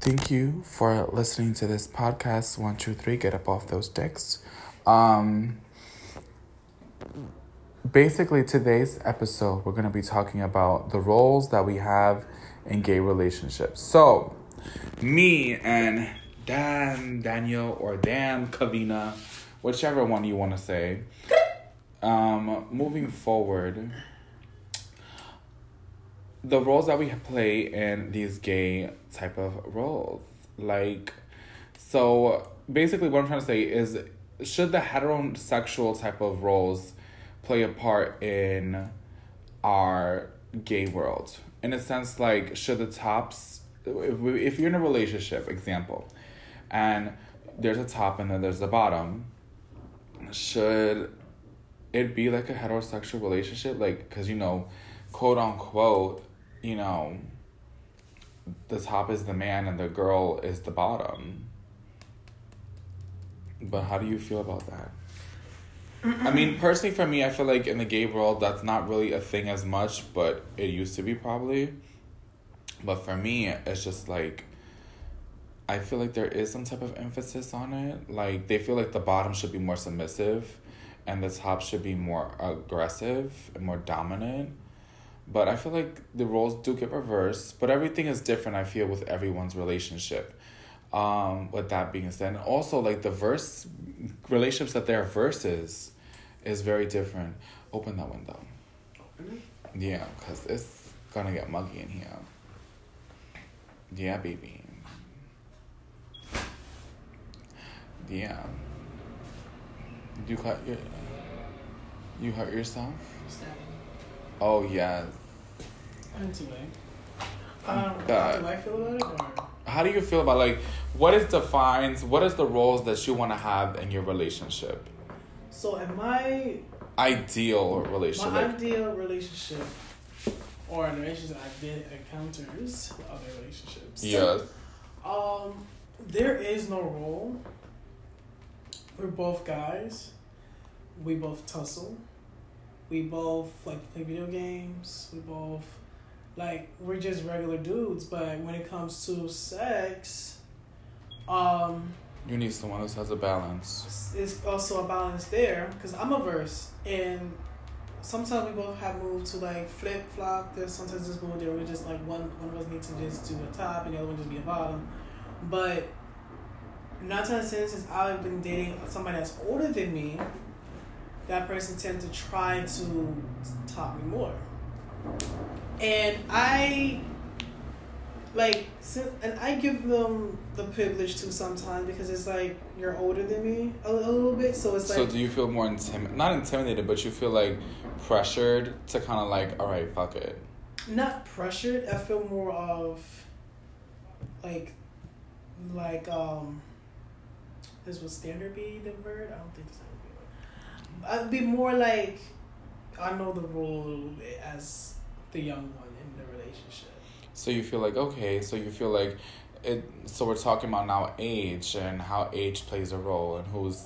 Thank you for listening to this podcast. One, two, three, get up off those dicks. Um, basically, today's episode, we're going to be talking about the roles that we have in gay relationships. So, me and Dan, Daniel, or Dan, Kavina, whichever one you want to say, um, moving forward, the roles that we play in these gay type of roles. Like, so basically, what I'm trying to say is should the heterosexual type of roles play a part in our gay world? In a sense, like, should the tops, if, if you're in a relationship, example, and there's a top and then there's a bottom, should it be like a heterosexual relationship? Like, because, you know, quote unquote, you know, the top is the man and the girl is the bottom. But how do you feel about that? I mean, personally, for me, I feel like in the gay world, that's not really a thing as much, but it used to be probably. But for me, it's just like, I feel like there is some type of emphasis on it. Like, they feel like the bottom should be more submissive and the top should be more aggressive and more dominant. But I feel like the roles do get reversed, but everything is different, I feel, with everyone's relationship. Um, with that being said, and also like the verse relationships that there are verses is very different. Open that window. Open Yeah, because it's gonna get muggy in here. Yeah, baby. Yeah. You cut your. You hurt yourself? Oh yes. Anyway. Um, God. how do I feel about it? Or? How do you feel about like what is defines what is the roles that you want to have in your relationship? So, in my Ideal relationship. my ideal relationship, or in relationship I've been encounters with other relationships. yes. Um, there is no role. We're both guys. We both tussle. We both like play video games. We both like we're just regular dudes. But when it comes to sex, um, You need someone who has a balance. it's also a balance there because I'm averse and sometimes we both have moved to like flip flop. There's sometimes this move there we just like one one of us needs to just do a top and the other one just be a bottom. But not of ten since I've been dating somebody that's older than me, that person tends to try to top me more. And I like and I give them the privilege to sometimes because it's like you're older than me a, a little bit, so it's like so do you feel more intim not intimidated, but you feel like pressured to kind of like, all right, fuck it. not pressured. I feel more of like like um this would standard be the word? I don't think this would be. I'd be more like I know the role a little bit as the young one in the relationship. So you feel like okay, so you feel like it. So we're talking about now age and how age plays a role and who's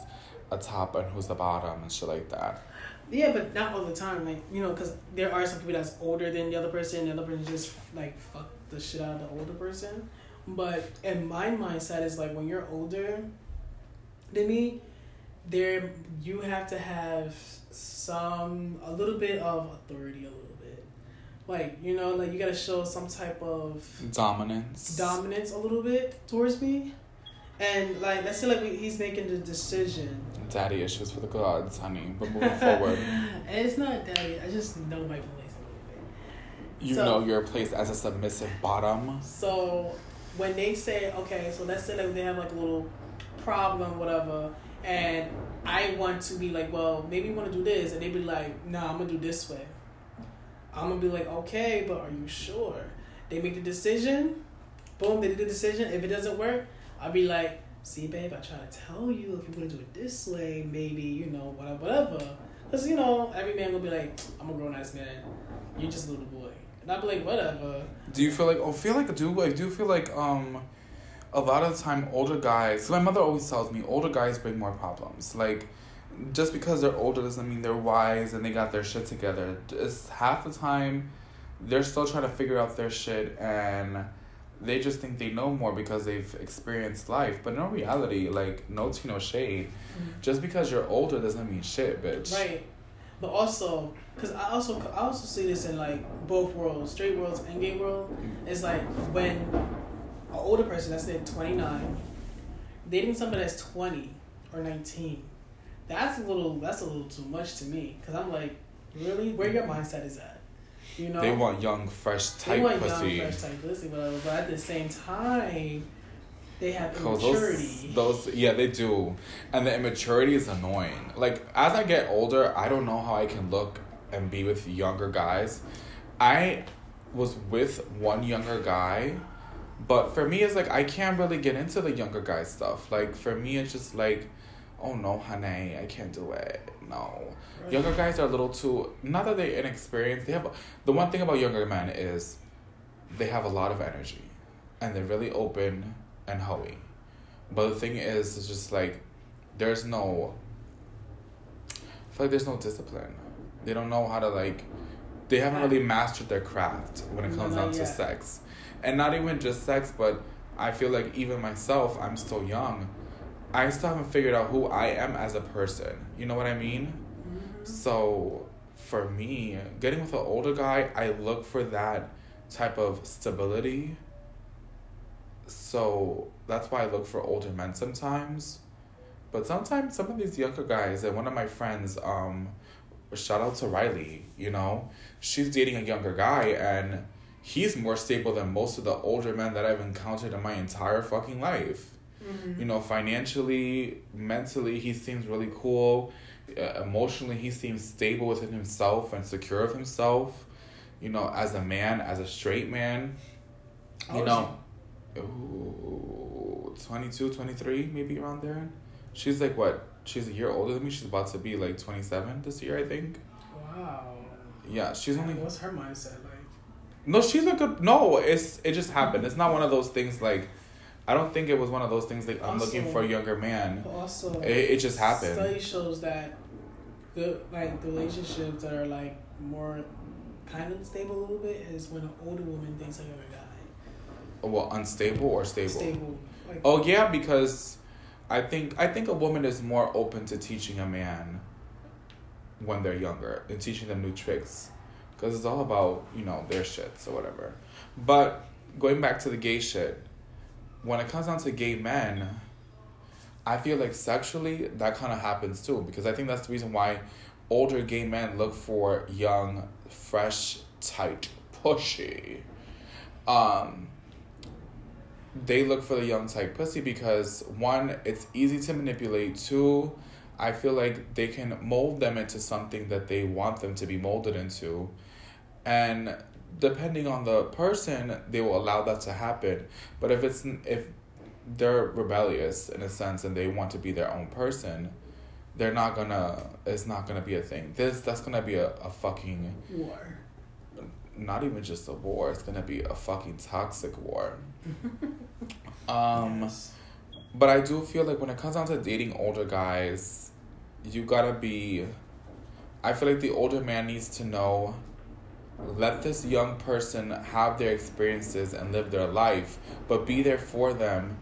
a top and who's the bottom and shit like that. Yeah, but not all the time. Like you know, because there are some people that's older than the other person. and The other person just like fuck the shit out of the older person. But in my mindset is like when you're older than me, there you have to have some a little bit of authority, a little. Like you know, like you gotta show some type of Dominance. dominance a little bit towards me. And like let's say like we, he's making the decision Daddy issues for the gods, honey. But moving forward, it's not daddy. I just know my place a little bit. you So- know your place as a submissive bottom. So when they say, okay, so let's say like they have like a little problem, whatever, and I want to be like, well, maybe you want to do this, and they be like, nah, I'm gonna do this way. I'm gonna be like, okay, but are you sure? They make the decision. Boom, they do the decision. If it doesn't work, I'll be like, see, babe, I try to tell you if you want to do it this way, maybe you know whatever, whatever. Cause you know every man will be like, I'm a grown ass man. You're just a little boy, and I'll be like, whatever. Do you feel like? Oh, feel like do I do feel like um, a lot of the time older guys. My mother always tells me older guys bring more problems. Like, just because they're older doesn't mean they're wise and they got their shit together. It's half the time, they're still trying to figure out their shit and they just think they know more because they've experienced life. But in reality, like no tea, no shade. Mm-hmm. Just because you're older doesn't mean shit, bitch. Right. But also, because I also I also see this in like both worlds, straight worlds and gay world. It's like when an older person that's say twenty nine, dating somebody that's twenty or nineteen, that's a little that's a little too much to me. Because I'm like, really, where your mindset is at? You know, They want young, fresh type they want pussy. young, fresh type pussy, whatever. But at the same time, they have immaturity. those, those, yeah, they do, and the immaturity is annoying. Like as I get older, I don't know how I can look and be with younger guys. I was with one younger guy, but for me, it's like I can't really get into the younger guy stuff. Like for me, it's just like, oh no, honey, I can't do it. No, Right. younger guys are a little too. Not that they're inexperienced. They have the one thing about younger men is they have a lot of energy, and they're really open and hoey. But the thing is, it's just like there's no. I feel like there's no discipline. They don't know how to like. They haven't really mastered their craft when it comes not down to sex, and not even just sex, but I feel like even myself, I'm still young. I still haven't figured out who I am as a person. You know what I mean? Mhm. So for me, getting with an older guy, I look for that type of stability. So that's why I look for older men sometimes. But sometimes some of these younger guys, and one of my friends, um, shout out to Riley, you know, she's dating a younger guy and he's more stable than most of the older men that I've encountered in my entire fucking life Mhm. you know financially mentally he seems really cool. Uh, emotionally he seems stable within himself and secure of himself you know as a man as a straight man. You old know ooh, 22 23 maybe around there. She's like what? She's a year older than me. She's about to be like 27 this year i think. Wow. yeah she's only What's her mindset like? no she's a good no it's it just happened. It's not one of those things like i don't think it was one of those things like i'm looking for a younger man. Also, it, it just happened. Study shows that the like the relationships that are like more kind of stable a little bit is when an older woman dates a younger guy. well unstable or stable? Stable. Like, oh yeah because i think i think a woman is more open to teaching a man when they're younger and teaching them new tricks because it's all about you know their shits or whatever. But going back to the gay shit when it comes down to gay men i feel like sexually that kind of happens too because i think that's the reason why older gay men look for young fresh tight pushy um they look for the young type pussy because one, it's easy to manipulate. Two, I feel like they can mold them into something that they want them to be molded into. And depending on the person, they will allow that to happen. But if it's if they're rebellious in a sense and they want to be their own person, they're not gonna it's not gonna be a thing. This that's gonna be a, a fucking war. not even just a war, it's gonna be a fucking toxic war. Um Yes. but I do feel like when it comes down to dating older guys, you gotta be. I feel like the older man needs to know. Let this young person have their experiences and live their life, but be there for them.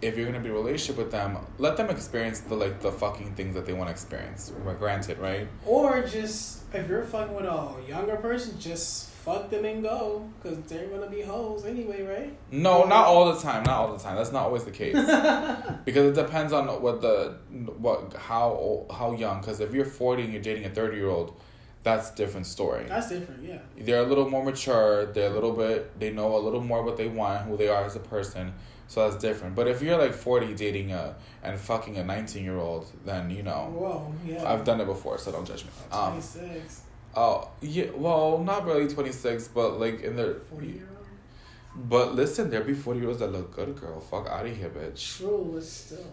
If you're gonna be in a relationship with them, let them experience the like the fucking things that they want to experience. Well, Granted, right? Or just if you're fucking with a younger person, just fuck them and go, cause they're gonna be hoes anyway, right? No, not all the time. Not all the time. That's not always the case. because it depends on what the what how old, how young. Because if you're forty and you're dating a thirty year old, that's a different story. That's different, yeah. They're a little more mature. They're a little bit. They know a little more what they want, who they are as a person. So that's different. But if you're like forty dating a and fucking a nineteen year old, then you know Whoa, yeah. I've done it before, so don't judge me. Um, Twenty six. oh yeah, well not really twenty six, but like in the. 40 year old. But listen, there be forty year olds that look good, girl. Fuck out of here, bitch. True, but still.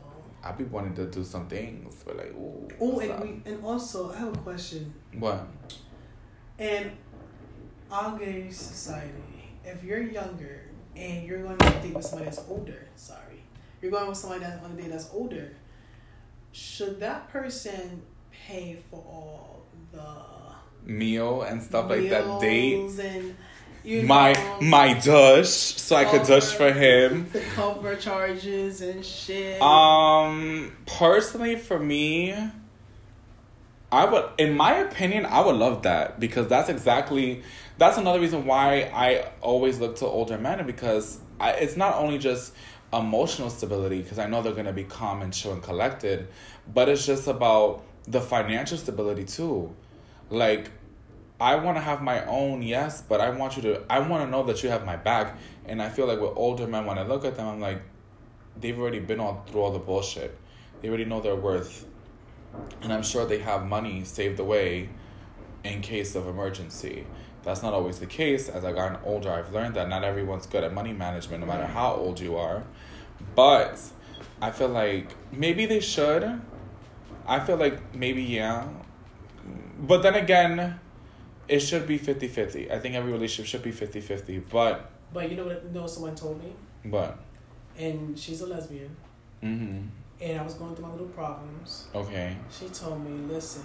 I be wanting to do some things, but like, ooh. Oh, and up? we and also I have a question. What? In our gay society, if you're younger and you're going to date with somebody that's older, sorry, you're going with somebody that's on a date that's older, should that person pay for all the Meal and stuff like that. Date. and You my know, my dush, so I could dush for him. The cover charges and shit. Um, personally, for me, I would, in my opinion, I would love that because that's exactly that's another reason why I always look to older men because I, it's not only just emotional stability because I know they're gonna be calm and chill and collected, but it's just about the financial stability too. Like, I want to have my own, yes, but I want you to. I want to know that you have my back, and I feel like with older men, when I look at them, I'm like, they've already been all through all the bullshit. They already know their worth, and I'm sure they have money saved away in case of emergency. That's not always the case. As I've gotten older, I've learned that not everyone's good at money management, no matter how old you are. But I feel like maybe they should. I feel like maybe, yeah. But then again, it should be 50 50. I think every relationship should be 50 50. But, but you know what? You know what someone told me, but, and she's a lesbian, mm-hmm. And I was going through my little problems. Okay. She told me, listen.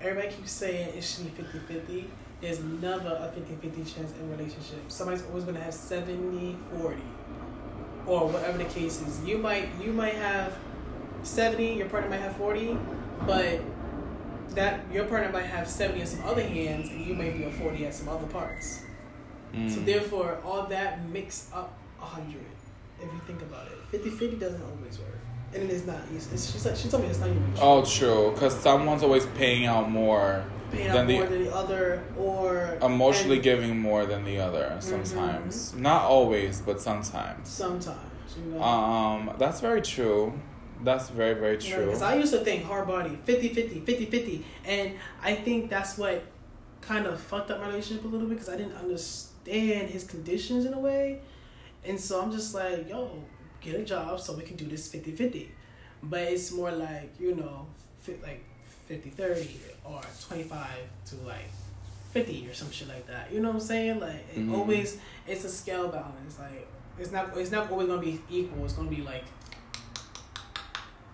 Everybody keeps saying it should be 50 50. There's never a 50 50 chance in relationships. Somebody's always gonna have 70 40. Or whatever the case is. You might you might have 70, your partner might have 40, but that your partner might have 70 in some other hands and you may be a 40 at some other parts. Mm. So therefore all that makes up 100 if you think about it. 50 50 doesn't always work. And it is not. easy. it's, she, said, she told me it's not even true. Oh, true. Because someone's always paying out more, paying than out the- more than the other or emotionally and giving more than the other sometimes. Not always, but sometimes. sometimes you know Um, that's very true. That's very, very true. because i used to think hard body 50 50 50 50 and i think that's what kind of fucked up my relationship a little bit because i didn't understand his conditions in a way and so i'm just like yo get a job so we can do this 50 50 but it's more like you know like 50 30 or 25 to like 50 or some shit like that. You know what i'm saying? Like it Mhm. always it's a scale balance. Like it's not it's not always gonna be equal. It's gonna be like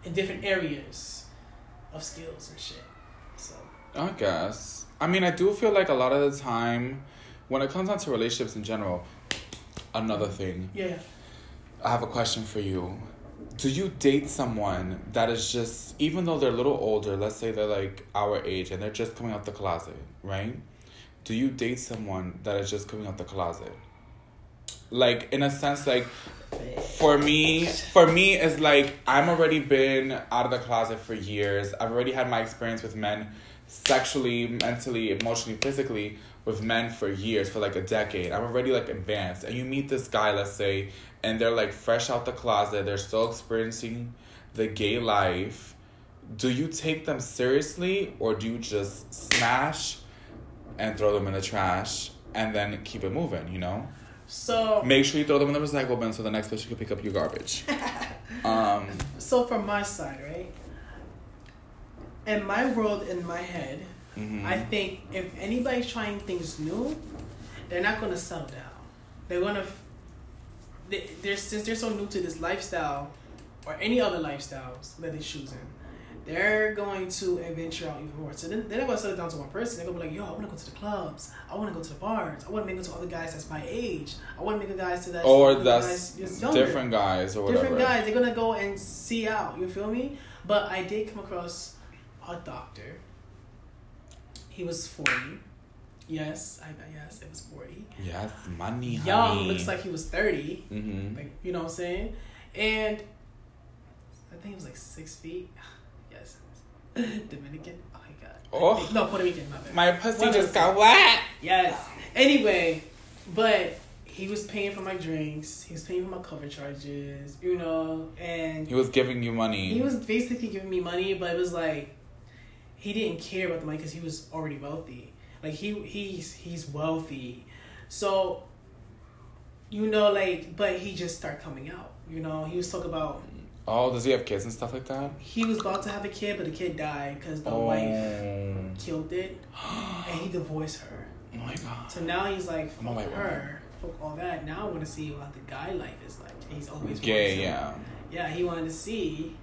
in different areas of skills and shit. So. I guess. I mean, I do feel like a lot of the time, when it comes down to relationships in general, another mm. thing. yeah I have a question for you. Do you date someone that is just, even though they're a little older, let's say they're like our age and they're just coming out the closet, right? Do you date someone that is just coming out the closet? Like, in a sense, like, for me, for me, it's like I'm already been out of the closet for years. I've already had my experience with men sexually, mentally, emotionally, physically with men for years, for like a decade. I'm already like advanced. And you meet this guy, let's say, and they're like fresh out the closet, they're still experiencing the gay life. Do you take them seriously or do you just smash and throw them in the trash and then keep it moving, you know? so Make sure you throw them in the recycle bin so the next person can pick up your garbage. Um, so from my side right in my world in my head mhm. I think if anybody's trying things new, they're not gonna settle down. They're gonna, they, they're since they're so new to this lifestyle, or any other lifestyles that they're choosing, they're going to venture out even more. So then they're not gonna settle down to one person. They're gonna be like, yo, I wanna go to the clubs. I wanna go to the bars. I wanna mingle to other guys that's my age. I wanna mingle guys to that. or that's guys that's different guys or whatever. different guys. They're gonna go and see out. You feel me? But I did come across a doctor. He was forty. Yes, I yes, it was forty. Yes, money, Young honey. looks like he was thirty. Mm-hmm. Like you know what I'm saying? And I think he was like six feet. Yes, Dominican. Oh my god. Oh. no, Puerto Rican. My. My pussy just got wet. Yes. Anyway, but he was paying for my drinks. He was paying for my cover charges. You know, and He was giving you money. he was basically giving me money, but it was like he didn't care about the money because he was already wealthy. Like he he's he's wealthy, so you know like but he just started coming out. You know he was talking about oh, does he have kids and stuff like that? he was about to have a kid, but the kid died because the oh. wife killed it, and he divorced her. Oh my god. So now he's like, fuck her, fuck all that. Now I want to see what the guy life is like. He's always Gay, yeah. yeah, he wanted to see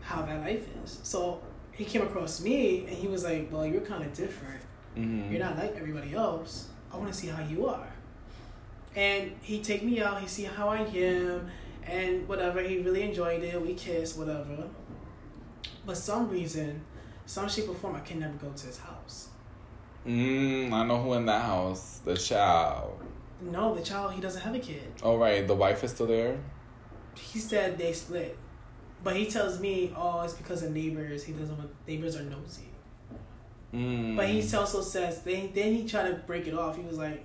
how that life is. So he came across me and he was like, Well, you're kind of different. Mm-hmm. You're not like everybody else. I want to see how you are. And he take me out. He see how I am, and whatever. He really enjoyed it. We kissed, whatever. But some reason, some shape or form, I can never go to his house. Mm, I know who in that house. The child. No, the child he doesn't have a kid. Oh right, the wife is still there. He said they split, but he tells me, oh, it's because of neighbors. He doesn't want neighbors are nosy. Mm. But he also says then then he tried to break it off. He was like,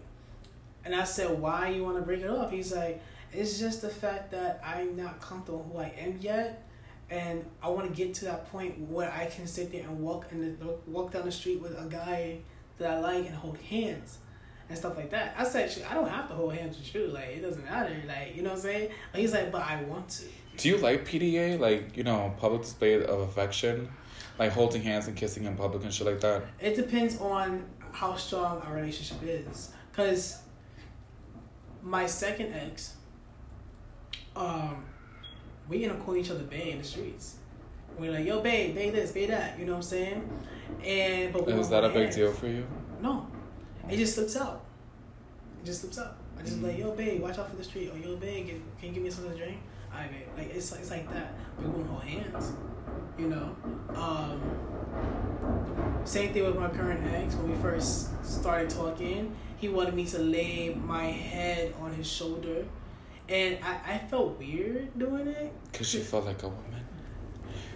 and I said, why you want to break it off? He's like, it's just the fact that I'm not comfortable who I am yet, and I want to get to that point where I can sit there and walk in the walk down the street with a guy that I like and hold hands and stuff like that. I said, "Shit, I don't have to hold hands with you. Like it doesn't matter. Like you know what I'm saying. But he's like, but I want to. Do you like PDA? Like you know, public display of affection, like holding hands and kissing in public and shit like that. It depends on how strong our relationship is. Cause my second ex, um, we up calling each other bae in the streets. We're like, yo, babe, babe this, babe that. You know what I'm saying? And but we Is don't that a big hands. deal for you? No, it just slips out. It just slips out. I just be like, Mm. yo, babe, watch out for the street. Or yo, babe, can, can you give me something to drink? I babe. Like it's it's like that. We won't hold hands. You know. Um, same thing with my current ex. When we first started talking, he wanted me to lay my head on his shoulder, and I, I felt weird doing it. Cause you felt like a woman.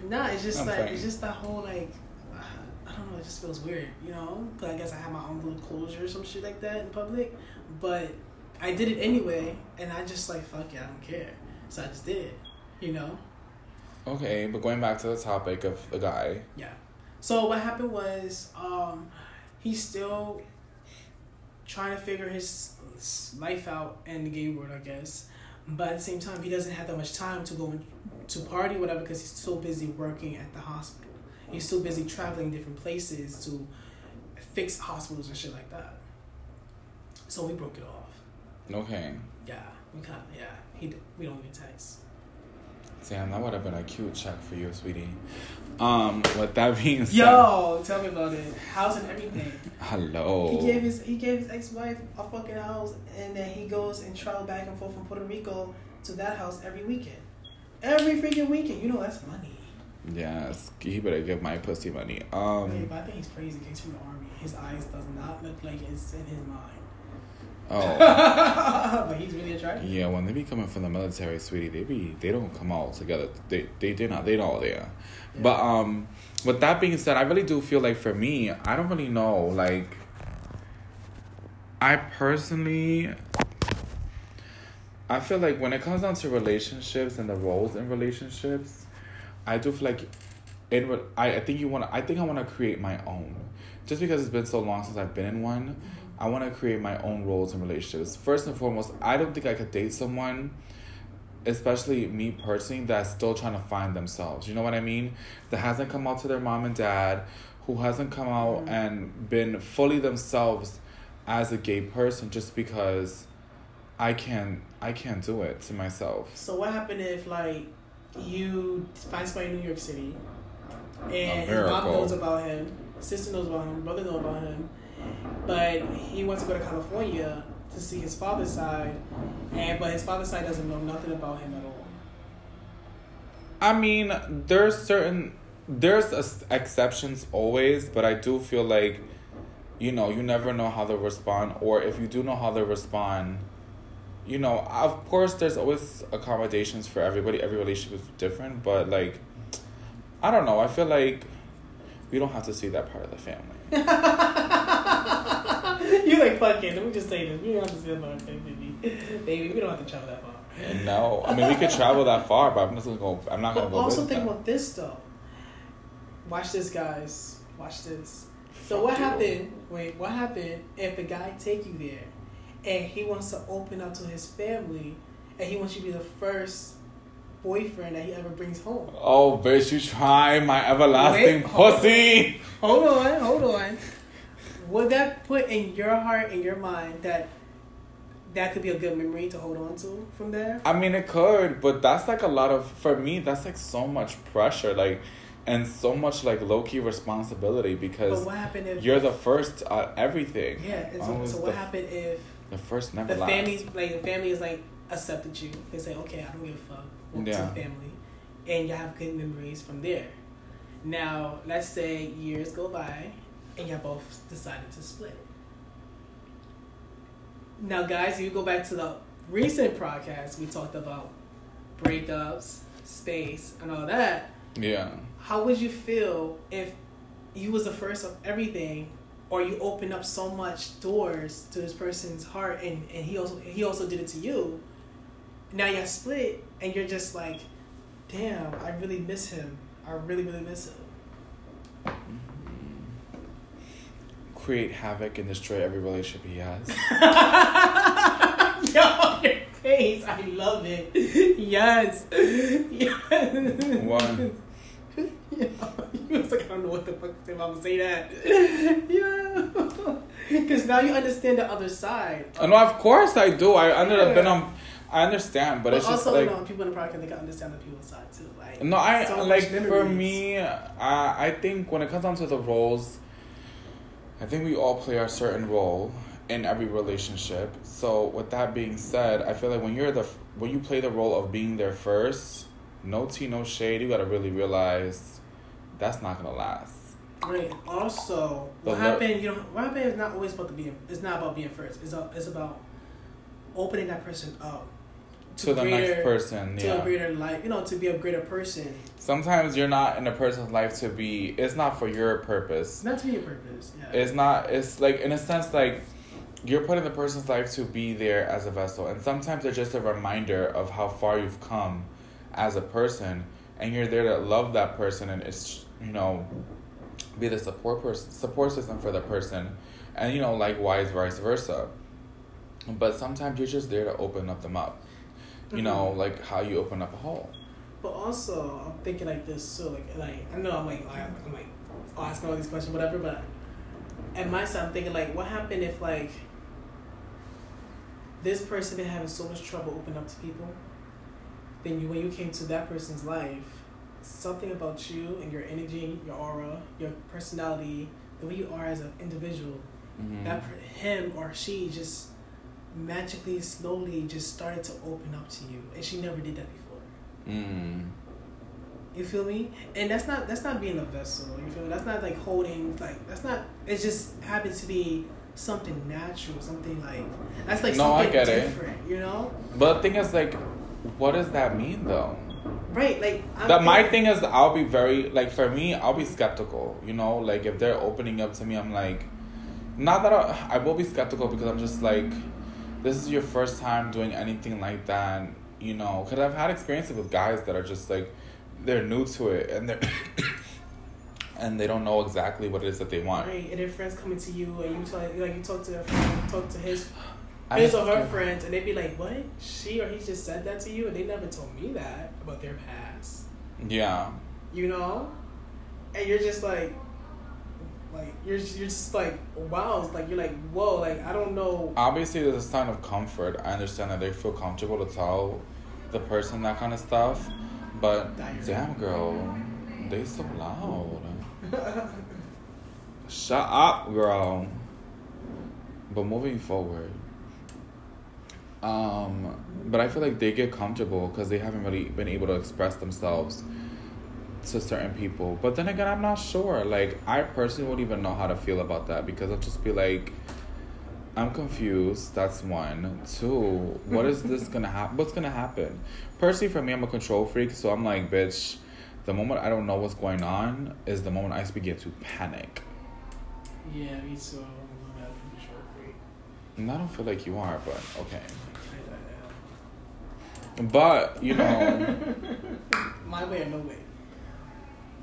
Nah, it's just I'm like playing. it's just that whole like I don't know. It just feels weird, you know. Cause I guess I have my own little closure or some shit like that in public, but I did it anyway, and I just like fuck it, I don't care. So I just did you know. Okay, but going back to the topic of the guy. Yeah. So what happened was, um, he's still trying to figure his life out in the gay world, I guess. But at the same time, he doesn't have that much time to go to party, whatever, because he's so busy working at the hospital. He's so busy traveling different places to fix hospitals and shit like that. So we broke it off. Okay. Yeah, we kind of yeah. He we don't get text. Damn, that would have been a cute check for you, sweetie. Um, with that being said, Yo, tell me about it. House and everything. hello. He gave his he gave his ex wife a fucking house, and then he goes and travel back and forth from Puerto Rico to that house every weekend. Every freaking weekend, you know that's money. Yes, he better give my pussy money. Um, but I think he's crazy. He's from the army. His eyes does not look like it's in his mind. Oh, but he's really attractive. yeah. When they be coming from the military, sweetie, they be they don't come all together. They they they not they not there. But um, with that being said, I really do feel like for me, I don't really know. Like, I personally, I feel like when it comes down to relationships and the roles in relationships, I do feel like, in I I think you want. I think I want to create my own, just because it's been so long since I've been in one. I want to create my own roles and relationships. First and foremost, I don't think I could date someone especially me personally that's still trying to find themselves you know what i mean that hasn't come out to their mom and dad who hasn't come out Mhm. and been fully themselves as a gay person just because i can't i can't do it to myself So what happened if like you find somebody in New York City, and his mom knows about him, sister knows about him, brother knows about him, but he wants to go to California to see his father's side, and but his father's side doesn't know nothing about him at all. i mean there's certain there's ex- exceptions always but i do feel like you know you never know how they'll respond or if you do know how they'll respond you know of course there's always accommodations for everybody. Every relationship is different but like i don't know. I feel like we don't have to see that part of the family you like fucking. Let me just say this: we don't have to see about it, baby. Baby, we don't have to travel that far. no i mean we could travel that far but i'm just gonna go i'm not gonna But go also think about this though. Watch this, guys. Watch this. So Fuck what you. happened? Wait, what happened if the guy take you there, and he wants to open up to his family, and he wants you to be the first boyfriend that he ever brings home? oh bitch you try my everlasting Wait, pussy Hold on, hold on. Would that put in your heart and your mind that that could be a good memory to hold on to from there? I mean, it could, but that's like a lot of for me. That's like so much pressure. Like, and so much like low key responsibility because what happened if you're the first at everything. yeah? So, so what the, happened if the first never the family like the family is like accepted you? They say, okay, I don't give a fuck. Yeah. the family, and you have good memories from there. Now, let's say years go by, and y'all both decided to split. Now, guys, you go back to the recent podcast we talked about breakups, space, and all that. Yeah. how would you feel if you was the first of everything or you opened up so much doors to this person's heart and, and he also he also did it to you now you're split and you're just like damn i really miss him i really really miss him mm-hmm. Create havoc and destroy every relationship he has. yo your face i love it yes yes Why? Yeah, you was like, I don't know what the fuck if I'm gonna say that. Yeah, because now you understand the other side. Uh, no, of course I do. I been on. I understand, but, But it's just also, like you know, people in the podcast they can understand the people's side too. Like, no. I so like for me. I I think when it comes down to the roles, I think we all play our certain role in every relationship. So with that being said, I feel like when you're the when you play the role of being there first, no tea, no shade. You gotta really realize that's not gonna last. Right. Also, The what happened? You know, what happened is not always about to be. It's not about being first. It's a, it's about opening that person up To, the next person, to yeah. a greater life. You know, to be a greater person, Sometimes you're not in a person's life to be. It's not for your purpose. not to be a purpose. Yeah. It's not. It's like in a sense like you're putting the person's life to be there as a vessel, and sometimes they're just a reminder of how far you've come as a person, and you're there to love that person, and it's you know be the support person support system for the person, and you know likewise vice versa. But sometimes you're just there to open up them up, you know, Mhm. like how you open up a hole. But also, I'm thinking like this too. Like, like I know I'm like, like I'm like asking all these questions, whatever. But at my side, I'm thinking like, what happened if like this person been having so much trouble opening up to people? Then you, when you came to that person's life, something about you and your energy, your aura, your personality, the way you are as an individual, Mhm. that him or she just magically, slowly, just started to open up to you, and she never did that before. Mm. You feel me? And that's not that's not being a vessel. You feel me? That's not like holding like that's not. It just happens to be something natural, something like that's like No, I something get it. different. You know? But the thing is, like, what does that mean though? Right? Like I'm That my thing is, I'll be very like for me, I'll be skeptical. You know, like if they're opening up to me, I'm like, not that I, I will be skeptical because I'm just like, this is your first time doing anything like that. You know, because I've had experiences with guys that are just like, they're new to it and they're. And they don't know exactly what it is that they want. Right, and their friends coming to you, and you talk like you talk to their friend, you talk to his his or her friends, and they'd be like, "What? She or he just said that to you, and they never told me that about their past." Yeah. You know, and you're just like, like you're you're just like, wow, it's like you're like, whoa, like I don't know. obviously there's a sign of comfort. I understand that they feel comfortable to tell the person that kind of stuff, but Dire. damn girl, they so loud. Shut up, girl. But moving forward, um, but I feel like they get comfortable because they haven't really been able to express themselves to certain people. But then again, I'm not sure. Like, I personally won't even know how to feel about that because I'll just be like, I'm confused. That's one. Two, what is this gonna happen? What's gonna happen? Personally, for me, I'm a control freak, so I'm like, bitch. The moment I don't know what's going on is the moment I begin to panic. yeah, me too. I'm a pretty short freak. And I don't feel like you are, but okay. But you know. My way or no way.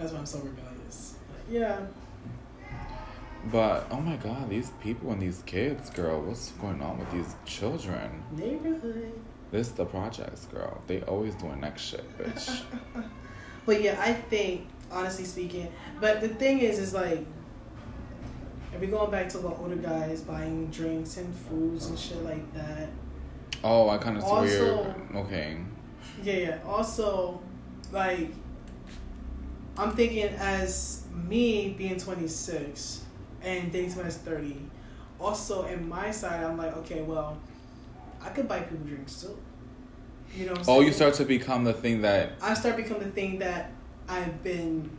That's why I'm so rebellious. But yeah. but oh my god, these people and these kids, girl, what's going on with these children? Neighborhood. This the projects, girl. They always doing next shit, bitch. But yeah, I think, honestly speaking, but the thing is, is like, if we going back to the older guys buying drinks and foods and shit like that. Oh, I kind of see where Also-. Okay. Yeah, yeah. Also, like, I'm thinking as me being 26 and dating someone that's 30. Also, in my side, I'm like, okay, well, I could buy people drinks too. You know. What I'm Oh, you start to become the thing that I start becoming the thing that I've been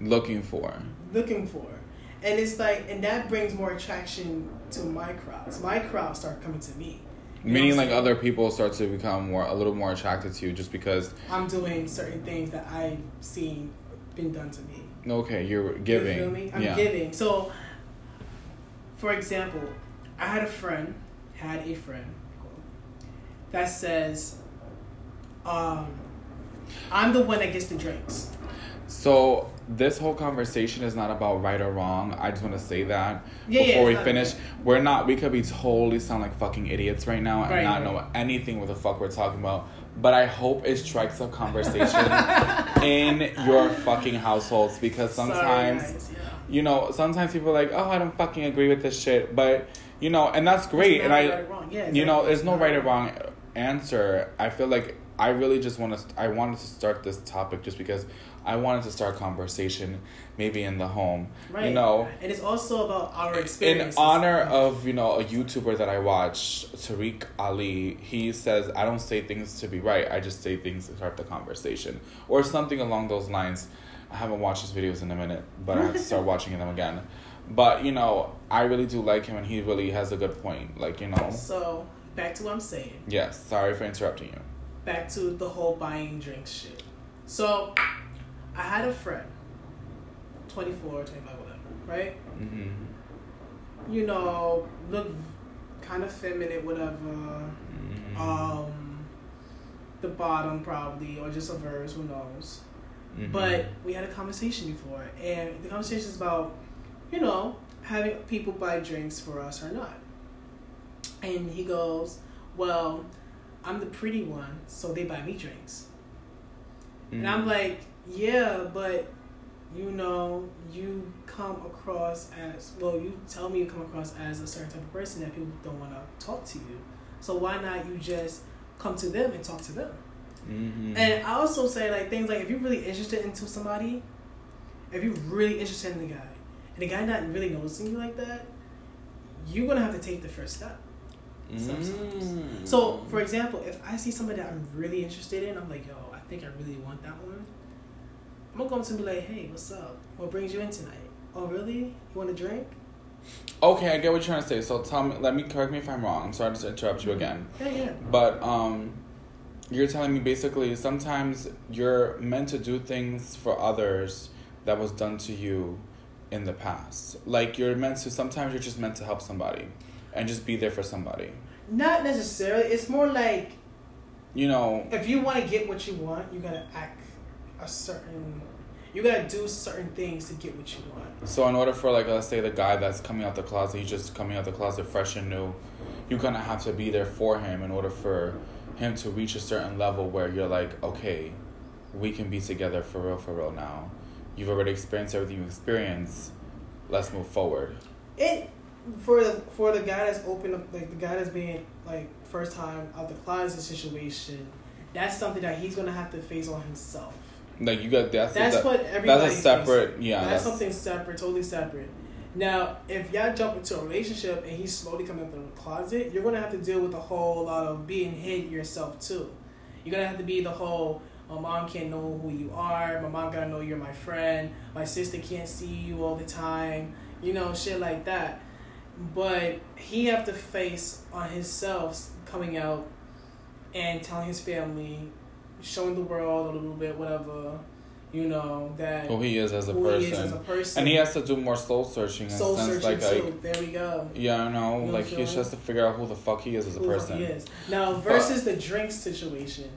looking for. looking for. And it's like, and that brings more attraction to my crowds. My crowds start coming to me. You Meaning, like saying? other people start to become more a little more attracted to you just because. I'm doing certain things that I've seen been done to me. Okay, you're giving. You feel me? I'm yeah. giving. So, for example, I had a friend, had a friend that says, um, I'm the one that gets the drinks. So this whole conversation is not about right or wrong. I just want to say that Yeah, yeah, before we it's not- finish. We're not. We could be totally sound like fucking idiots right now and Right, not right. know anything what the fuck we're talking about. But I hope it strikes a conversation in your fucking households because Sorry, sometimes guys, yeah. you know sometimes people are like oh I don't fucking agree with this shit, but you know and that's great and I right or wrong. Yeah, you know there's no right or wrong answer i feel like i really just want to i wanted to start this topic just because i wanted to start conversation maybe in the home Right. you know and it's also about our experience. in honor of you know a youtuber that i watch tariq ali he says i don't say things to be right i just say things to start the conversation or something along those lines i haven't watched his videos in a minute but i have to start watching them again but you know i really do like him and he really has a good point like you know So back to what I'm saying. Yes, sorry for interrupting you. Back to the whole buying drinks shit. So I had a friend, 24, 25, whatever, right? Mm-hmm. You know, look kind of feminine, whatever. Mm-hmm. Um, the bottom probably, or just a verse, who knows? Mm-hmm. But we had a conversation before, and the conversation is about, you know, having people buy drinks for us or not. And he goes, Well, I'm the pretty one, so they buy me drinks. And I'm Mm-hmm. like, Yeah, but you know, you come across as well, you tell me you come across as a certain type of person that people don't want to talk to you. So why not you just come to them and talk to them? Mm-hmm. And I also say like things like if you're really interested into somebody, if you're really interested in the guy, and the guy not really noticing you like that, you're gonna have to take the first step. sometimes. Mm. So, for example, if I see somebody that I'm really interested in, I'm like, yo, I think I really want that one. I'm gonna go up to be like, hey, what's up? What brings you in tonight? Oh, really? You want a drink? okay, I get what you're trying to say. So tell me, let me correct me if I'm wrong. I'm sorry to interrupt you again, Yeah, yeah. but um, you're telling me basically sometimes you're meant to do things for others that was done to you in the past. Like you're meant to. Sometimes you're just meant to help somebody, and just be there for somebody. Not necessarily. It's more like You know, if you want to get what you want, you gotta act a certain. You gotta do certain things to get what you want. So in order for like let's say the guy that's coming out the closet, he's just coming out the closet fresh and new, you're gonna have to be there for him in order for him to reach a certain level where you're like, okay, we can be together for real, for real now. You've already experienced everything you experienced. Let's move forward. It for the for the guy that's open up like the guy that's being like first time out the closet situation. That's something that he's gonna have to face on himself. Like you got that's That's that- what everybody. that's a separate yeah. That's, That's, something separate, totally separate. Now, if y'all jump into a relationship and he's slowly coming out the closet, you're gonna have to deal with a whole lot of being hid yourself too. You're gonna have to be the whole. My mom can't know who you are. My mom gotta know you're my friend. My sister can't see you all the time. You know, shit like that. But he have to face on himself coming out and telling his family, showing the world a little bit, whatever. You know that who he is as a person. he as a person. and he has to do more soul searching in soul searching like too. like there we go. yeah, I know, You know like he just has to figure out who the fuck he is as a Who person. he is. Now versus the drink situation,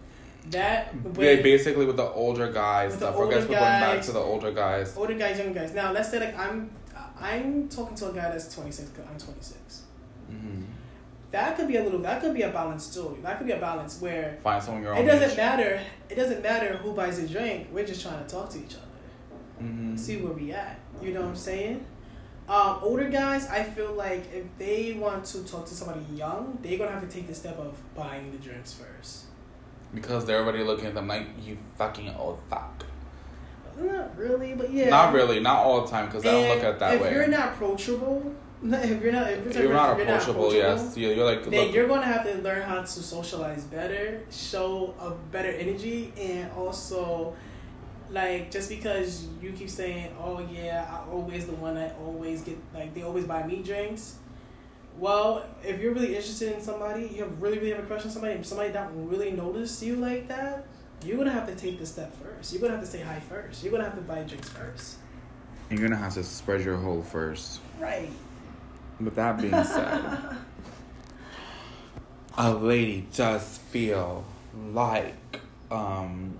that Yeah, basically with the older guys stuff. I guess older we're going back guys. to the older guys. older guys, younger guys. Now let's say like I'm I'm talking to a guy that's 26. 'cause I'm 26. hmm That could be a little. That could be a balance too. That could be a balance where Find someone your own it doesn't age. matter. It doesn't matter who buys a drink. We're just trying to talk to each other. Mhm. see where we at. You know what I'm saying? Um, older guys, I feel like if they want to talk to somebody young, they're gonna have to take the step of buying the drinks first. Because they're already looking at them like you fucking old fuck. not really, but yeah. Not really, not all the time, because I don't look at it that if way. If you're not approachable, if you're not, if you're, not, you're approachable, not approachable, yes. You're, you're like, then look, you're gonna have to learn how to socialize better, show a better energy, and also, like, just because you keep saying, "Oh yeah, I always the one that always get like they always buy me drinks." Well, if you're really interested in somebody, you have really really have a crush on somebody, and somebody don't really notice you like that, you're gonna have to take the step first. You're gonna have to say hi first. You're gonna have to buy drinks first. You're gonna have to spread your hole first. Right. With that being said, a lady does feel like um,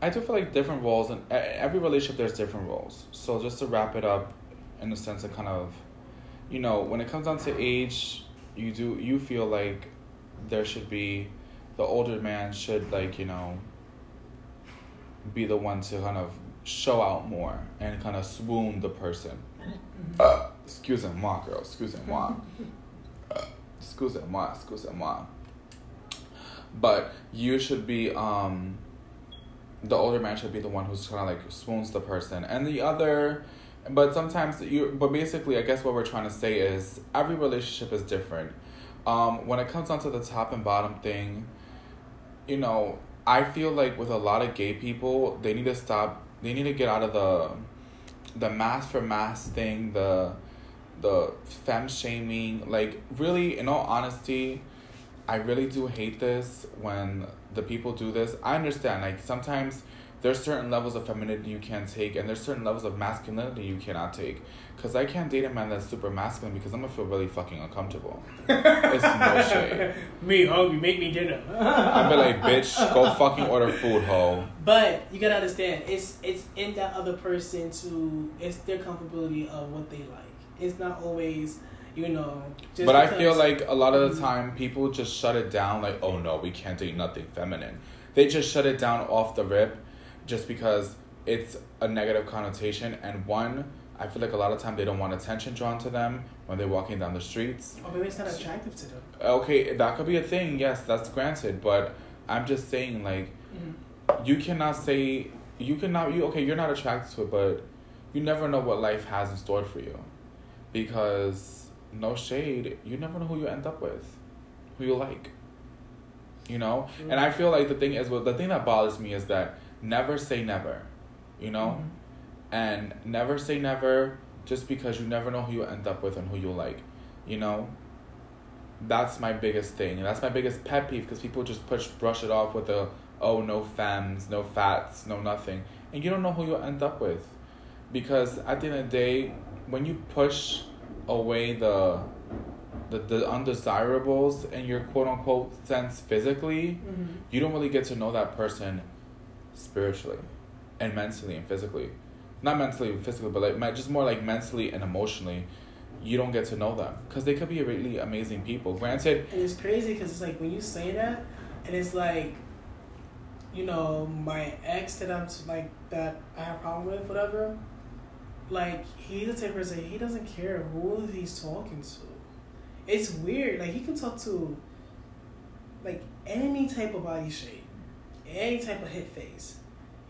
I do feel like different roles and every relationship. There's different roles. So just to wrap it up, in the sense of kind of, you know, when it comes down to age, you do you feel like there should be the older man should like you know be the one to kind of show out more and kind of swoon the person. Mm-hmm. Uh, excusez-moi, girl. Excusez-moi. Uh, excusez-moi. Excusez-moi. But you should be um. The older man should be the one who's kind of like swoons the person, and the other. But sometimes you. But basically, I guess what we're trying to say is every relationship is different. Um, when it comes down to the top and bottom thing, you know, I feel like with a lot of gay people, they need to stop. They need to get out of the, the masc for masc thing. The, the femme shaming. Like really, in all honesty, I really do hate this when the people do this. I understand. Like sometimes there's certain levels of femininity you can't take, and there's certain levels of masculinity you cannot take. Cause I can't date a man that's super masculine because I'm gonna feel really fucking uncomfortable. it's no shade. Me hungry, make me dinner. I'm be like, bitch, go fucking order food, ho. But you gotta understand, it's it's in that other person to it's their comfortability of what they like. It's not always you know. but I feel like a lot of the time people just shut it down. Like, oh no, we can't date nothing feminine. They just shut it down off the rip, just because it's a negative connotation. And one, I feel like a lot of time they don't want attention drawn to them when they're walking down the streets. Or maybe it's not attractive to them. Okay, that could be a thing. Yes, that's granted. But I'm just saying, like, mm-hmm. you cannot say you cannot. You okay? You're not attracted to it, but you never know what life has in store for you, because no shade, you never know who you end up with, who you like. You know, mm-hmm. and I feel like the thing is, well, the thing that bothers me is that never say never. You know. Mm-hmm and never say never just because you never know who you end up with and who you like you know that's my biggest thing and that's my biggest pet peeve because people just push brush it off with a oh no femmes no fats no nothing and you don't know who you'll end up with because at the end of the day when you push away the the, the undesirables in your quote unquote sense physically mm-hmm. you don't really get to know that person spiritually and mentally and physically not mentally and physically, but like just more like mentally and emotionally, you don't get to know them because they could be really amazing people. Granted, and it's crazy because it's like when you say that, and it's like, you know, my ex that I'm like that I have a problem with, whatever. Like he's the type of person he doesn't care who he's talking to. It's weird. Like he can talk to like any type of body shape, any type of hit face.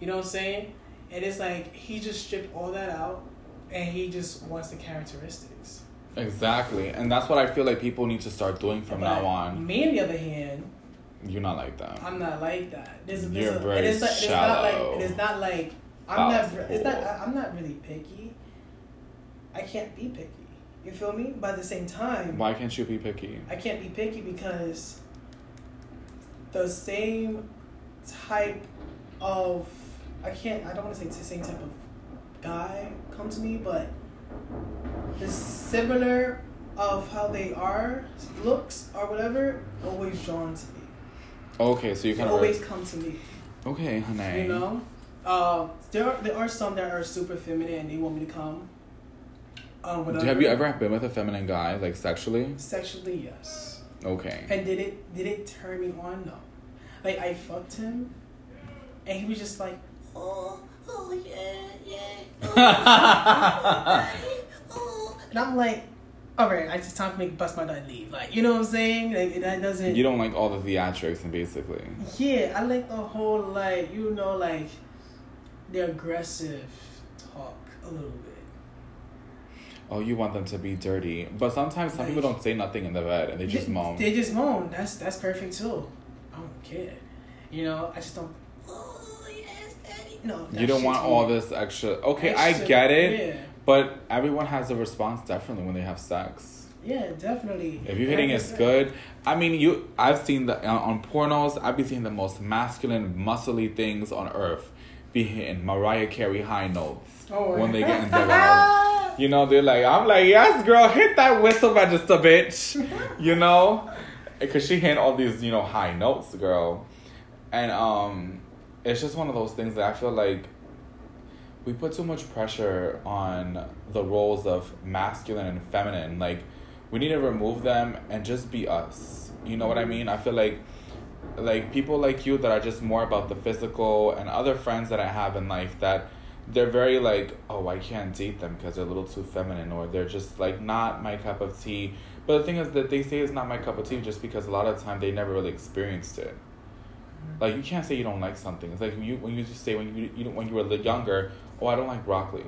You know what I'm saying? And it's like he just stripped all that out and he just wants the characteristics. Exactly. And that's what I feel like people need to start doing from but now on. Me on the other hand, you're not like that. I'm not like that. There's, there's you're a, very it's, like, it's not like it's not like I'm not it's not I'm not really picky. I can't be picky. You feel me? By the same time, why can't you be picky? I can't be picky because the same type of I can't. I don't want to say the same type of guy come to me, but the similar of how they are looks or whatever always drawn to me. Okay, so you kind of always come to me. Okay, honey. You know, uh, there are, there are some that are super feminine and they want me to come. Um, Have you ever been with a feminine guy, like sexually? Sexually, yes. Okay. And did it did it turn me on? No. Like I fucked him, and he was just like, oh, oh yeah, yeah. Oh, oh. And I'm like, all right, I just time to make bust my nut and leave. Like, you know what I'm saying? Like that doesn't. You don't like all the theatrics and basically. Yeah, I like the whole like you know like their aggressive talk a little bit. Oh, you want them to be dirty, but sometimes some Like- people don't say nothing in the bed and they just they, moan. They just moan. That's that's perfect too. I don't care. You know, I just don't. Oh yes, daddy. No, you don't want all weird. this extra. Okay, I get it, Yeah, but everyone has a response definitely when they have sex. yeah, definitely. If you're hitting it's good. I mean, you. I've seen the on, on pornos. I've been seeing the most masculine, muscly things on earth be hitting Mariah Carey high notes Oh, when they get in their mouth. You know, they're like, I'm like, yes, girl, hit that whistle register, bitch. You know, because she hit all these, you know, high notes, girl, and um, it's just one of those things that I feel like we put too much pressure on the roles of masculine and feminine. Like, we need to remove them and just be us. You know what I mean? I feel like like people like you that are just more about the physical and other friends that I have in life that they're very like, oh, I can't date them because they're a little too feminine or they're just like not my cup of tea. But the thing is that they say it's not my cup of tea just because a lot of the time they never really experienced it. Mm-hmm. Like you can't say you don't like something. It's like when you when you just say when you you when you were younger, oh I don't like broccoli.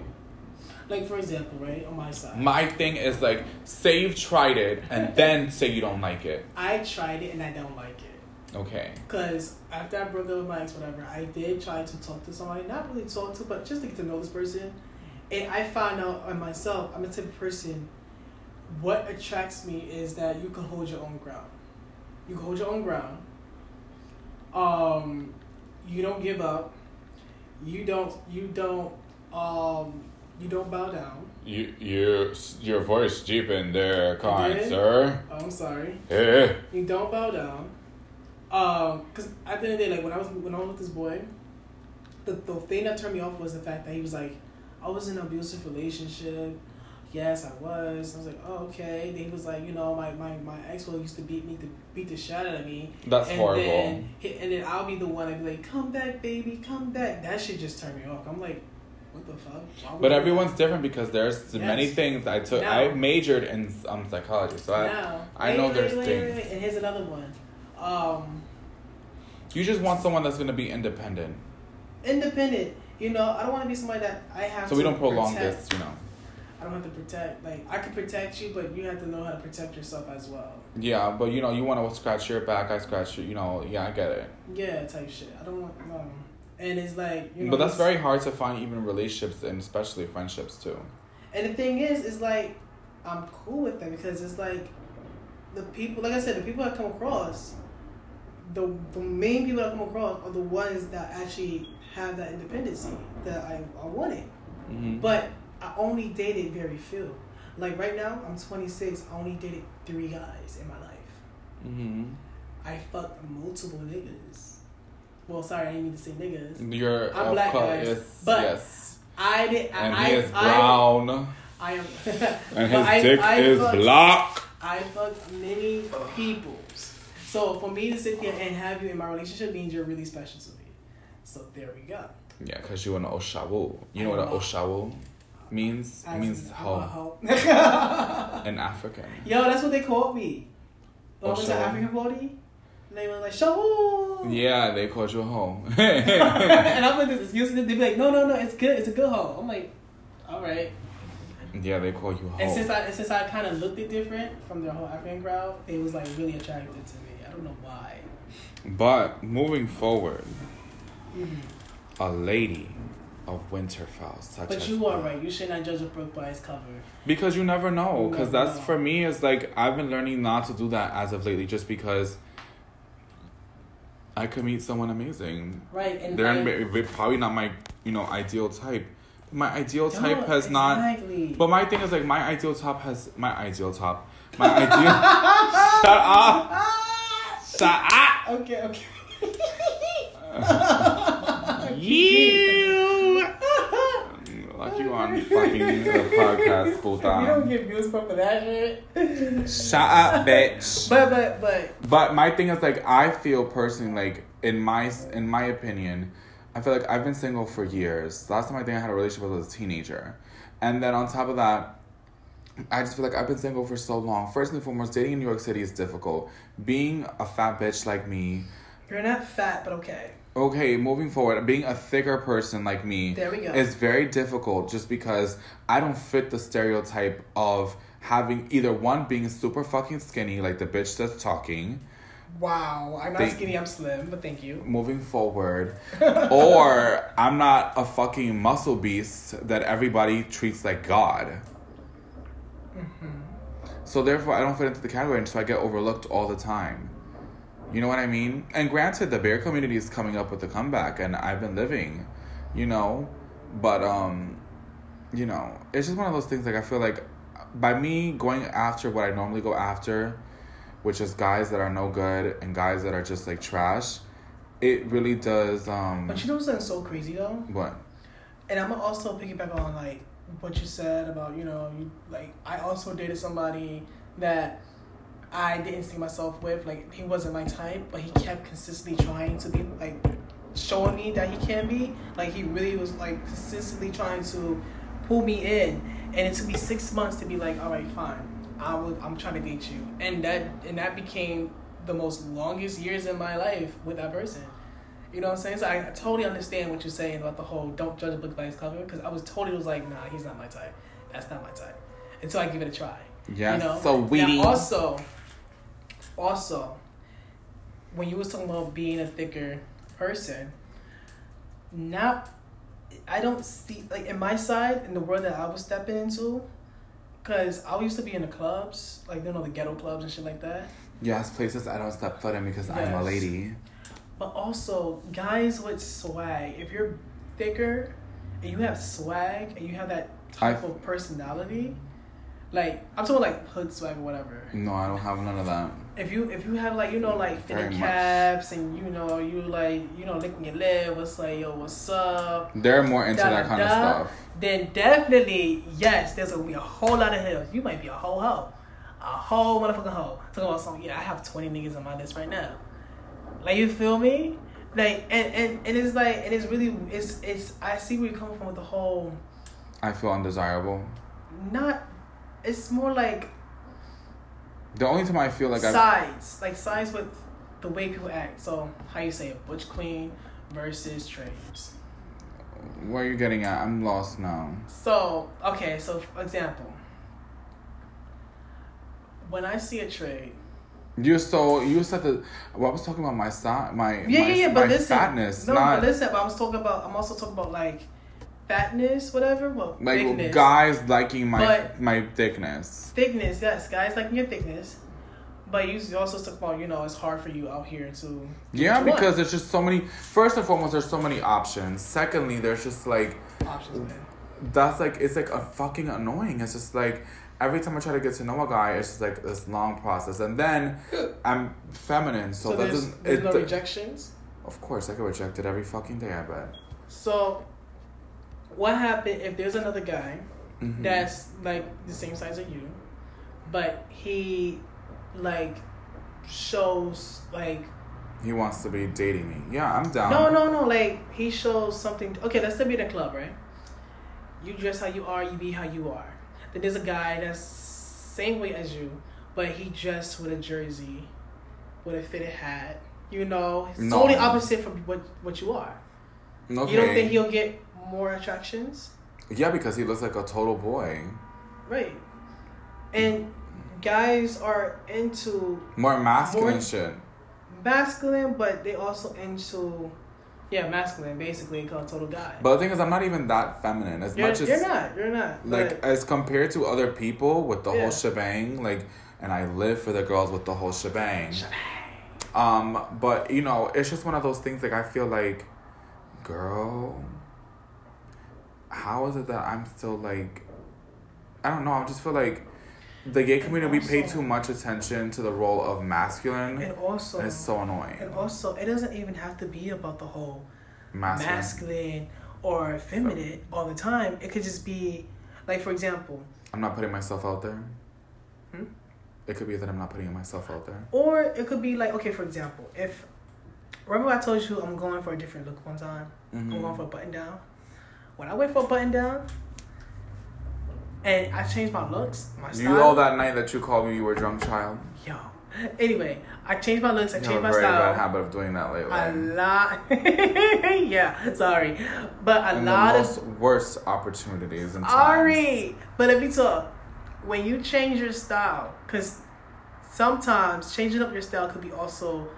Like for example, right on my side, My thing is like say you've tried it and then say you don't like it. I tried it and I don't like it. Okay. Cause after I broke up with my ex, whatever, I did try to talk to somebody, not really talk to, but just to get to know this person. And I found out on myself, I'm a type of person. What attracts me is that you can hold your own ground. You can hold your own ground. Um, you don't give up. You don't. You don't. Um, you don't bow down. You you your voice deepened there, kind did? sir. Oh, I'm sorry. Eh. You don't bow down. Um, cause at the end of the day, like when I was when I was with this boy, the the thing that turned me off was the fact that he was like, I was in an abusive relationship. Yes, I was. I was like, oh, okay. Then he was like, you know, my, my, my ex will used to beat me to beat the shit out of me. That's and horrible. Then, and then I'll be the one to be like, come back, baby, come back. That shit just turned me off. I'm like, what the fuck? But everyone's different because there's many things I took. Now- I majored in um psychology, so I, now. I know there's things. And here's another one. Um, you just want someone that's gonna be independent. independent. You know, I don't want to be somebody that I have. So to we don't prolong protect. this, you know. I don't have to protect. Like I can protect you, but you have to know how to protect yourself as well. Yeah, but you know, you want to scratch your back, I scratch your, you know. Yeah, I get it. Yeah, type shit. I don't want no. And it's like you know. but that's very hard to find even relationships and especially friendships too. And the thing is, is like I'm cool with that because it's like the people. Like I said, the people I come across, the the main people I come across are the ones that actually have that independency that I I wanted. Mm-hmm. But I only dated very few. Like right now, I'm 26. I only dated three guys in my life. mm-hmm. I fucked multiple niggas. Well, sorry, I didn't mean to say niggas. Your I'm black, guys, is but yes, I did. and I, he is brown, I, am. and but his I- dick I is fucked- black. I fucked many people. So for me to sit there and have you in my relationship means you're really special to me. So there we go. Yeah, cause you an Oshawu. You know I what an. Oshawu means? It As means in, hoe. I'm a hoe. An African. Yo, that's what they called me. When I went to Oshawu. African party, they were like, "Shawu." Yeah, they called you a hoe. and I'm like, this excuse me. They be like, no, no, no, it's good. It's a good hoe. I'm like, all right. yeah, they call you And since. I and since I kind of looked it different from the whole African crowd, it was like really attractive to me. I don't know why. But moving forward, Mhm. a lady of Winterfell, such But as you are right. You should not judge a book by its cover. Because you never know. Because that's know. for me. Is like I've been learning not to do that as of lately, just because I could meet someone amazing. Right. And They're they're probably not my you know ideal type. My ideal type has not. But my thing is like my ideal top has my ideal top. My ideal. shut up! Shut up! Okay. Okay. You. Like you on fucking the podcast, We puta. don't get views from that shit. Shut up, bitch. But but but But my thing is like I feel personally like in my in my opinion, I feel like I've been single for years. Last time I think I had a relationship was as a teenager, and then on top of that, I just feel like I've been single for so long. First and foremost, dating in New York City is difficult. Being a fat bitch like me, you're not fat, but okay. Okay, moving forward, being a thicker person like me There we go. is very difficult just because I don't fit the stereotype of having either one being super fucking skinny, like the bitch that's talking, Wow, I'm not Thank- skinny, I'm slim, but thank you. moving forward, or I'm not a fucking muscle beast that everybody treats like God. So therefore, I don't fit into the category, and so I get overlooked all the time. You know what I mean? And granted, the bear community is coming up with a comeback, and I've been living, you know, but um, you know, it's just one of those things. Like I feel like by me going after what I normally go after, which is guys that are no good and guys that are just like trash, it really does. um But you know what's so crazy though? What? And I'm also piggyback on like what you said about you know you like I also dated somebody that I didn't see myself with like he wasn't my type but he kept consistently trying to be like showing me that he can be. Like he really was like consistently trying to pull me in. And it took me six months to be like all right fine. I will I'm trying to date you. And that and that became the most longest years in my life with that person you know what I'm saying? So I totally understand what you're saying about the whole don't judge a book by its cover because I was totally was like, nah, he's not my type. That's not my type. Until I give it a try. Yeah. you know? so. Now also, also, when you was talking about being a thicker person, now I don't see like in my side in the world that I was stepping into, because I used to be in the clubs, like you know the ghetto clubs and shit like that. Yes, places I don't step foot in because I'm a lady. But also, guys with swag. If you're thicker and you have swag and you have that type I- of personality, like I'm talking like hood swag or whatever. No, I don't have none of that. If you if you have like you know like much. caps and you know you like you know licking your lip, what's like yo what's up? They're more into Da, that da, kind of stuff. Then definitely yes, there's gonna be a whole lot of hills. You might be a whole hoe, a whole motherfucking hoe. Talking about something. Yeah, I have twenty niggas on my list right now. Like you feel me? Like and and, and it's like and it's really it's it's I see where you're coming from with the whole I feel undesirable. not. It's more like The only time I feel like I sides, like sides with the way people act. So how you say it, butch queen versus trades. where are you getting at? I'm lost now. So okay, so for example, when I see a trade, You're so you said that. Well, I was talking about my size, my yeah, my, yeah, yeah, but listen, fatness, no, not but listen, but I was talking about. I'm also talking about like fatness, whatever. Well, like thickness. guys liking my But- my thickness. thickness, yes, guys liking your thickness. But you also talk about, you know, it's hard for you out here to. Yeah, you want. because there's just so many. First and foremost, there's so many options. Secondly, there's just like options, man. that's like it's like a fucking annoying. It's just like every time I try to get to know a guy, it's just like this long process. And then I'm feminine, so, So, that there's, doesn't. there's it, no rejections. Of course, I get rejected every fucking day. I bet. So, what happened if there's another guy Mhm. that's like the same size as you, but he like shows like he wants to be dating me. Yeah, I'm down. no no no like he shows something. Okay, let's say be in a club, right? You dress how you are, you be how you are. Then there's a guy that's same way as you, but he dressed with a jersey, with a fitted hat. You know, it's No. totally opposite from what what you are. Okay. You don't think he'll get more attractions? Yeah, because he looks like a total boy. Right. And guys are into More masculine More- shit. masculine, but they also into yeah, masculine, basically called total guy. But the thing is, I'm not even that feminine. As you're, much as you're not. You're not. like but, as compared to other people with the Yeah. whole shebang like and i live for the girls with the whole shebang um but you know it's just one of those things like i feel like girl how is it that i'm still like i don't know i just feel like the gay community we pay too much attention to the role of masculine and also and it's so annoying and also it doesn't even have to be about the whole masculine, masculine or feminine all the time. It could just be like for example, i'm not putting myself out there Hmm? it could be that i'm not putting myself out there or it could be like okay, for example, if remember I told you I'm going for a different look one time. I'm Mhm. going for a button down. When I went for a button down, and I changed my looks, my style. you know that night that you called me you were a drunk child Yo, Anyway, I changed my looks. I You changed have a my very bad style. habit of doing that lately. A lot. yeah, sorry, but a And lot the of most worst opportunities and times. Sorry, but let me talk. When you change your style, because sometimes changing up your style could be also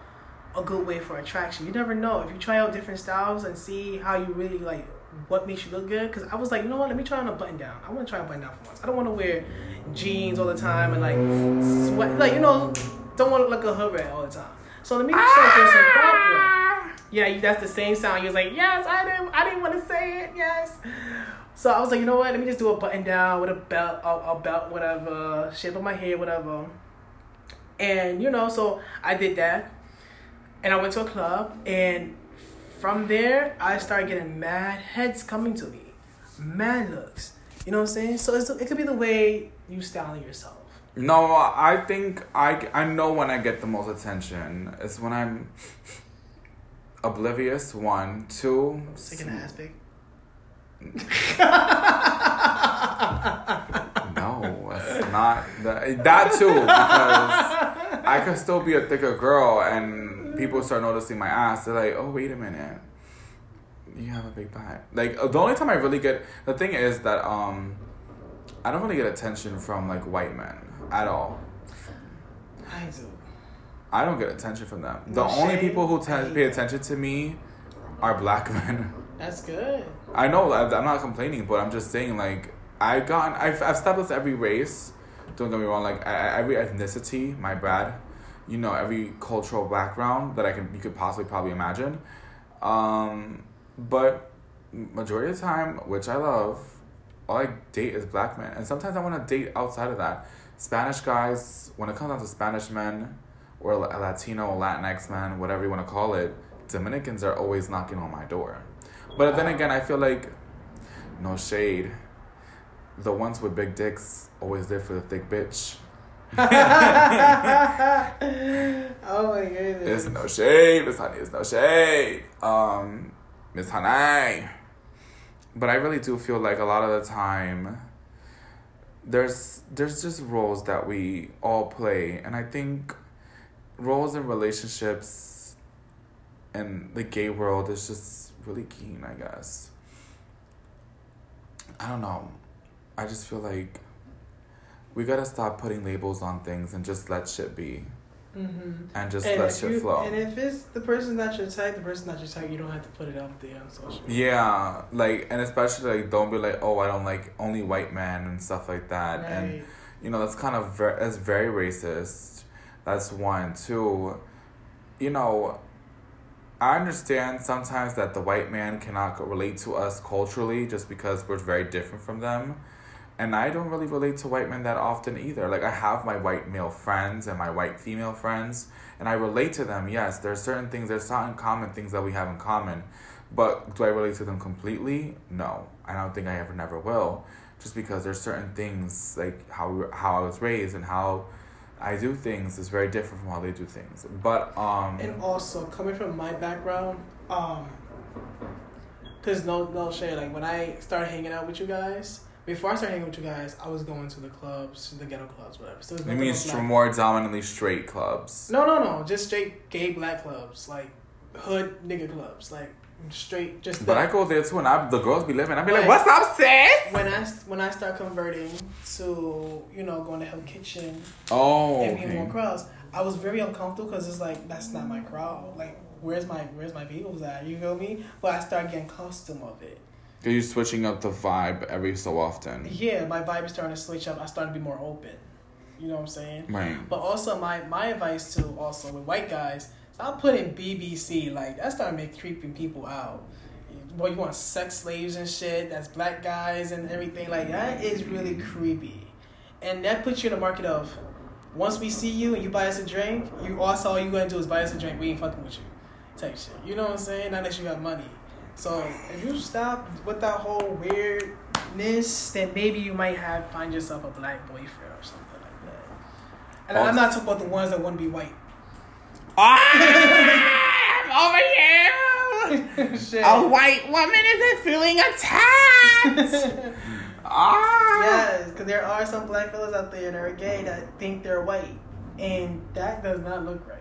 a good way for attraction. You never know if you try out different styles and see how you really like what makes you look good. Because I was like, you know what? Let me try on a button down. I want to try a button down for once. I don't want to wear jeans all the time and like sweat. Like you know, don't want to look a hood rat all the time. So let me start doing some ah! crop work. Yeah, that's the same sound. You was like, yes, I didn't, I didn't want to say it. Yes. So I was like, you know what? Let me just do a button down with a belt, a, a belt, whatever, shape of my hair, whatever. And you know, so I did that, and I went to a club, and from there I started getting mad heads coming to me, mad looks. You know what I'm saying? So it's, it could be the way you styling yourself. No, I think I, I know when I get the most attention. It's when I'm oblivious, one. Two. Sick and ass big. No, it's not. That, that too, because I could still be a thicker girl and people start noticing my ass. They're like, oh, wait a minute. You have a big butt. Like, the only time I really get. The thing is that um, I don't really get attention from, like, white men at all. I do. I don't get attention from them. The No only shade. people who pay attention to me are black men. That's good. I know I'm not complaining, but I'm just saying like I've gotten I've I've with every race. Don't get me wrong, like I, I- every ethnicity, my bad. You know every cultural background that I can you could possibly probably imagine. Um, but majority of the time, which I love, all I date is black men, and sometimes I want to date outside of that. Spanish guys, when it comes down to Spanish men, or La- Latino Latinx men, whatever you want to call it, Dominicans are always knocking on my door. But then again, I feel like no shade. The ones with big dicks always there for the thick bitch. oh my goodness. It's no shade, Miss Honey. It's no shade. Um, Miss Honey. But I really do feel like a lot of the time, there's there's just roles that we all play, and I think roles in relationships and the gay world is just really keen. I guess. I don't know. I just feel like we gotta stop putting labels on things and just let shit be Mm-hmm. and just And let if, shit you, flow. and if it's the person's not your type, the person's not your type, you don't have to put it out there on social media. Yeah, like and especially like don't be like, oh, I don't like only white men and stuff like that, and you know that's kind of very that's very racist. That's one. Two, you know, I understand sometimes that the white man cannot relate to us culturally just because we're very different from them. And I don't really relate to white men that often either. Like I have my white male friends and my white female friends, and I relate to them. Yes, there's certain things, there's certain common things that we have in common. But do I relate to them completely? No. I don't think I ever never will. Just because there's certain things like how how I was raised and how I do things is very different from how they do things. But um And also coming from my background, um, cause no no shade. Like when I started hanging out with you guys, before I started hanging with you guys, I was going to the clubs, the ghetto clubs, whatever. So means but black- more dominantly straight clubs. No, no, no. Just straight gay black clubs, like hood nigga clubs, like straight. Just. But that. I go there too, and I, the girls be living. I be like, Right. "What's up, sis?" when I when I start converting to you know going to Hell Kitchen Oh, and being more okay. crowds, I was very uncomfortable because it's like that's not my crowd. Like where's my where's my people's at? You feel me? But I start getting custom of it. Are you switching up the vibe every so often? Yeah, my vibe is starting to switch up. I started to be more open. You know what I'm saying? Right. But also my my advice too, also with white guys, stop putting BBC like that's starting to make creeping people out. Well, you want sex slaves and shit. That's black guys and everything like that is really creepy, and that puts you in the market of once we see you and you buy us a drink, you also all you gonna do is buy us a drink. We ain't fucking with you, type shit. You know what I'm saying? Not that you got money. So if you stop with that whole weirdness, then maybe you might have find yourself a black boyfriend or something like that. And I'm not talking about the ones that want to be white. Ah, over here. Shit. A white woman isn't feeling attacked. ah. Yes, because there are some black fellas out there that are gay that think they're white, and that does not look right.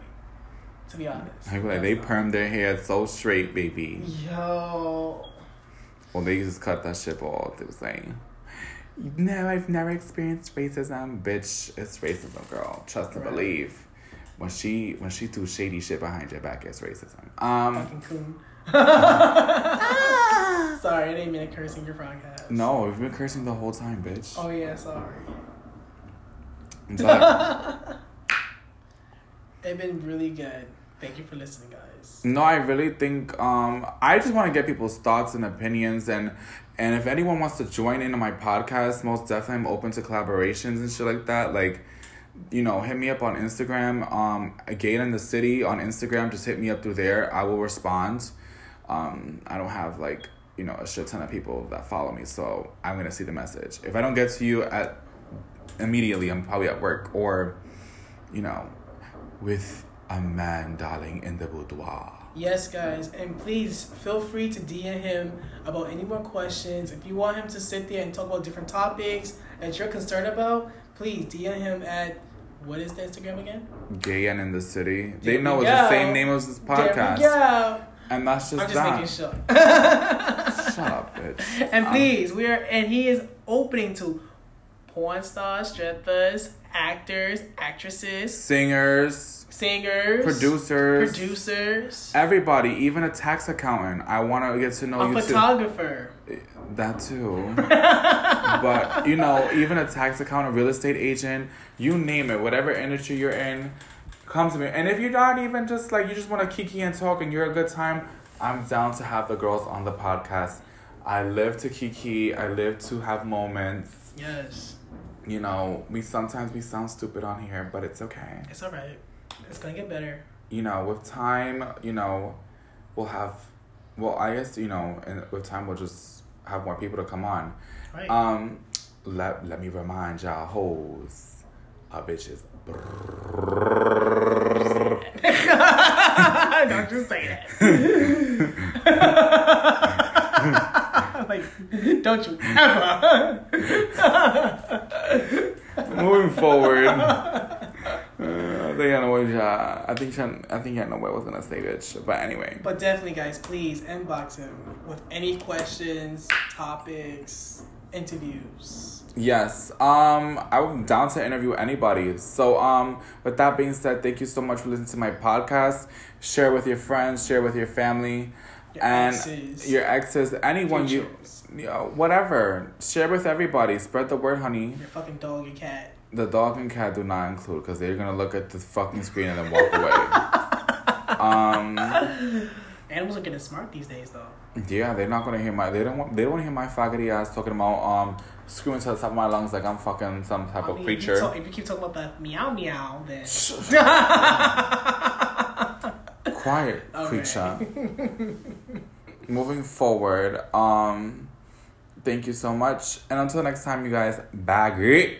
To be honest. I feel like they That's perm their hair so straight, baby. Yo. Well, they just cut that shit off. It was like, no, I've never experienced racism, bitch. It's racism, girl. Trust and Right. believe. When she when she do shady shit behind your back, it's racism. Um, Fucking coon. sorry, I didn't mean to curse in your podcast. no, we've been cursing the whole time, bitch. Oh yeah, sorry. But It's been really good. Thank you for listening, guys. no, I really think um, I just want to get people's thoughts and opinions, and and if anyone wants to join in on my podcast, most definitely I'm open to collaborations and shit like that. Like, you know, hit me up on Instagram. Um, Gate in the City on Instagram. Just hit me up through there. I will respond. Um, I don't have like you know a shit ton of people that follow me, so I'm gonna see the message. If I don't get to you at immediately, I'm probably at work or, you know, with a man, darling, in the boudoir. Yes, guys, and please feel free to DM him about any more questions. If you want him to sit there and talk about different topics that you're concerned about, please DM him at what is the Instagram again? Gay and in the city. There they know it's the same name as this podcast. Go. And that's just I'm just that. making sure. Shut up, bitch. And Um, please, we are, and he is opening to porn stars, strippers, actors, actresses, Singers, singers, producers, producers, everybody, even a tax accountant. I want to get to know a you too. photographer. That too. but you know, even a tax accountant, real estate agent, you name it, whatever industry you're in, come to me. And if you're not even just like you just want to kiki and talk and you're a good time, I'm down to have the girls on the podcast. I live to kiki. I live to have moments. Yes, You know, we sometimes we sound stupid on here, but it's okay. it's all right. It's gonna get better. You know, with time, you know, we'll have. Well, I guess you know, and with time we'll just have more people to come on. Right. Um, let let me remind y'all, hoes, our bitches. Don't just say that. like, don't you ever. Moving forward, uh, I think I know what y'all. I think I think I know what I was gonna say, bitch. But anyway, But definitely, guys, please inbox him with any questions, topics, interviews. yes. Um, I'm down to interview anybody. So um, with that being said, thank you so much for listening to my podcast. Share with your friends. Share with your family. Your and exes, your exes, anyone futures, you, you know, whatever. Share with everybody. Spread the word, honey. your fucking dog, your cat. The dog and cat do not include because they're gonna look at the fucking screen and then walk away. um, Animals are getting smart these days, though. yeah, they're not gonna hear my. They don't want. They don't want to hear my faggoty ass talking about um screaming to the top of my lungs like I'm fucking some type I of creature. If you, talk, if you keep talking about the meow meow, then. Quiet creature. Moving forward, um, thank you so much, and until next time, you guys, bag it.